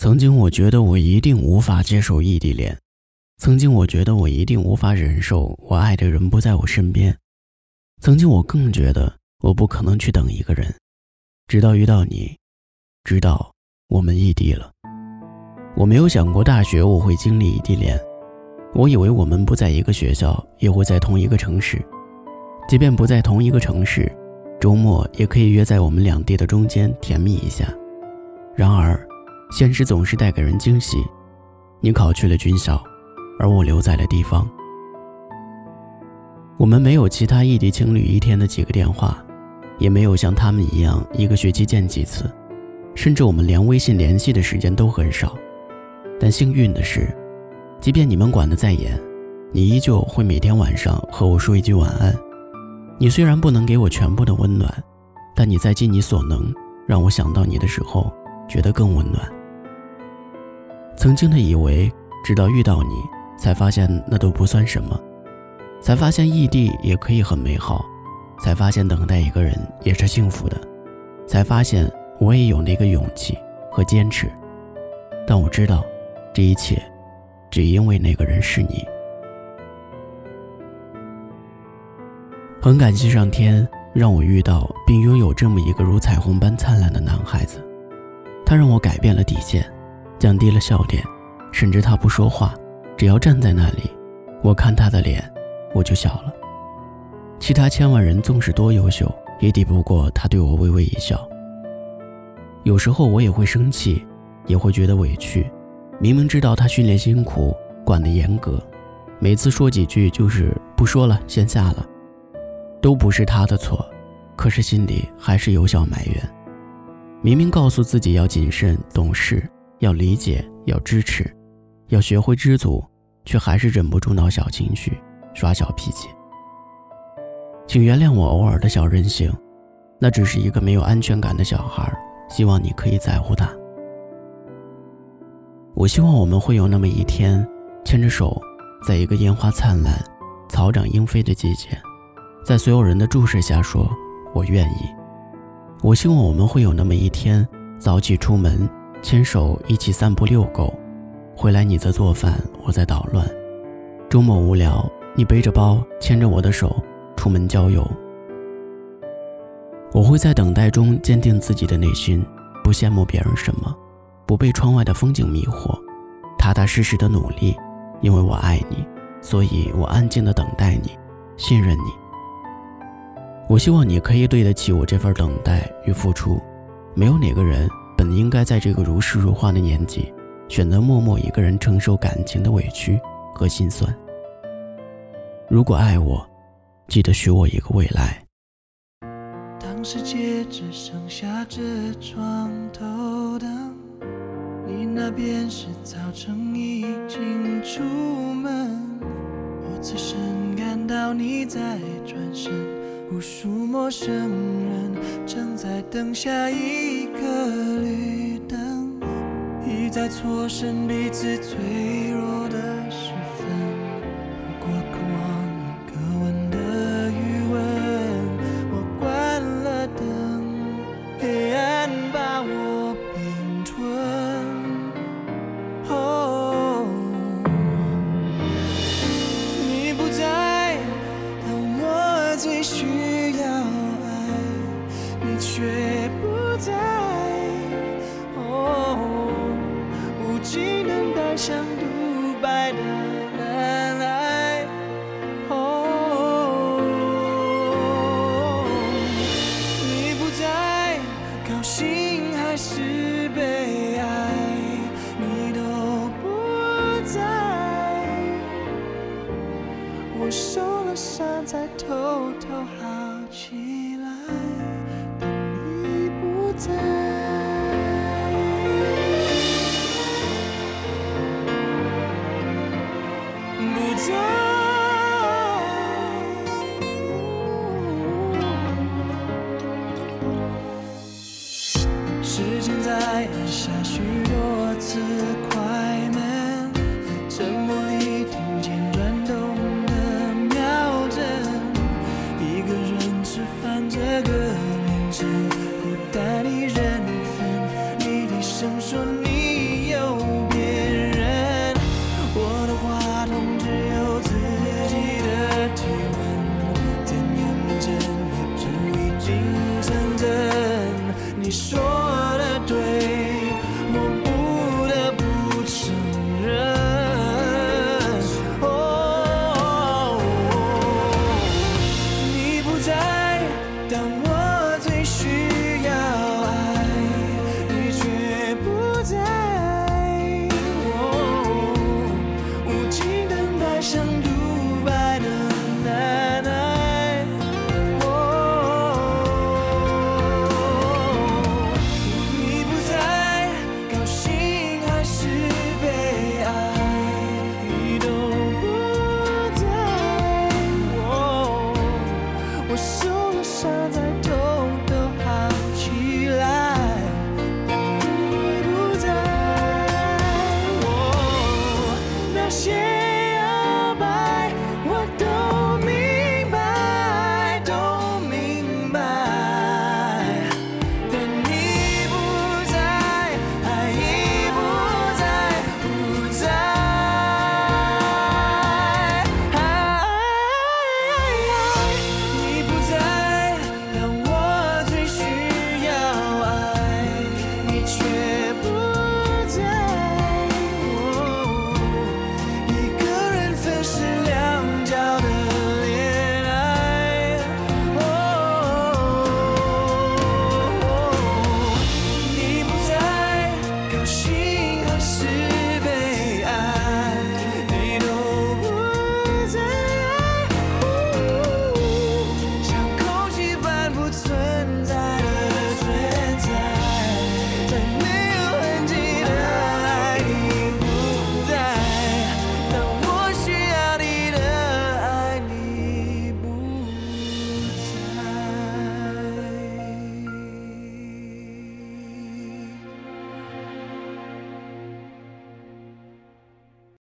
曾经我觉得我一定无法接受异地恋，曾经我觉得我一定无法忍受我爱的人不在我身边，曾经我更觉得我不可能去等一个人，直到遇到你，直到我们异地了。我没有想过大学我会经历异地恋，我以为我们不在一个学校，也会在同一个城市，即便不在同一个城市，周末也可以约在我们两地的中间甜蜜一下。然而，现实总是带给人惊喜。你考去了军校，而我留在了地方。我们没有其他异地情侣一天的几个电话，也没有像他们一样一个学期见几次，甚至我们连微信联系的时间都很少。但幸运的是，即便你们管得再严，你依旧会每天晚上和我说一句晚安。你虽然不能给我全部的温暖，但你在尽你所能让我想到你的时候，觉得更温暖。曾经的以为，直到遇到你，才发现那都不算什么，才发现异地也可以很美好，才发现等待一个人也是幸福的，才发现我也有那个勇气和坚持。但我知道。这一切，只因为那个人是你。很感谢上天让我遇到并拥有这么一个如彩虹般灿烂的男孩子，他让我改变了底线，降低了笑点，甚至他不说话，只要站在那里，我看他的脸，我就笑了。其他千万人纵使多优秀，也抵不过他对我微微一笑。有时候我也会生气，也会觉得委屈。明明知道他训练辛苦，管得严格，每次说几句就是不说了，先下了，都不是他的错，可是心里还是有小埋怨。明明告诉自己要谨慎懂事，要理解，要支持，要学会知足，却还是忍不住闹小情绪，耍小脾气。请原谅我偶尔的小任性，那只是一个没有安全感的小孩，希望你可以在乎他。我希望我们会有那么一天，牵着手，在一个烟花灿烂、草长莺飞的季节，在所有人的注视下说“我愿意”。我希望我们会有那么一天，早起出门，牵手一起散步遛狗，回来你在做饭，我在捣乱。周末无聊，你背着包，牵着我的手出门郊游。我会在等待中坚定自己的内心，不羡慕别人什么。不被窗外的风景迷惑，踏踏实实的努力，因为我爱你，所以我安静的等待你，信任你。我希望你可以对得起我这份等待与付出。没有哪个人本应该在这个如诗如画的年纪，选择默默一个人承受感情的委屈和心酸。如果爱我，记得许我一个未来。当世界只剩下这床头灯。你那边是早晨已经出门，我此生感到你在转身，无数陌生人等下一个绿灯，一再错身彼此脆弱。我受了伤，再偷偷好起来，等你不在。不在。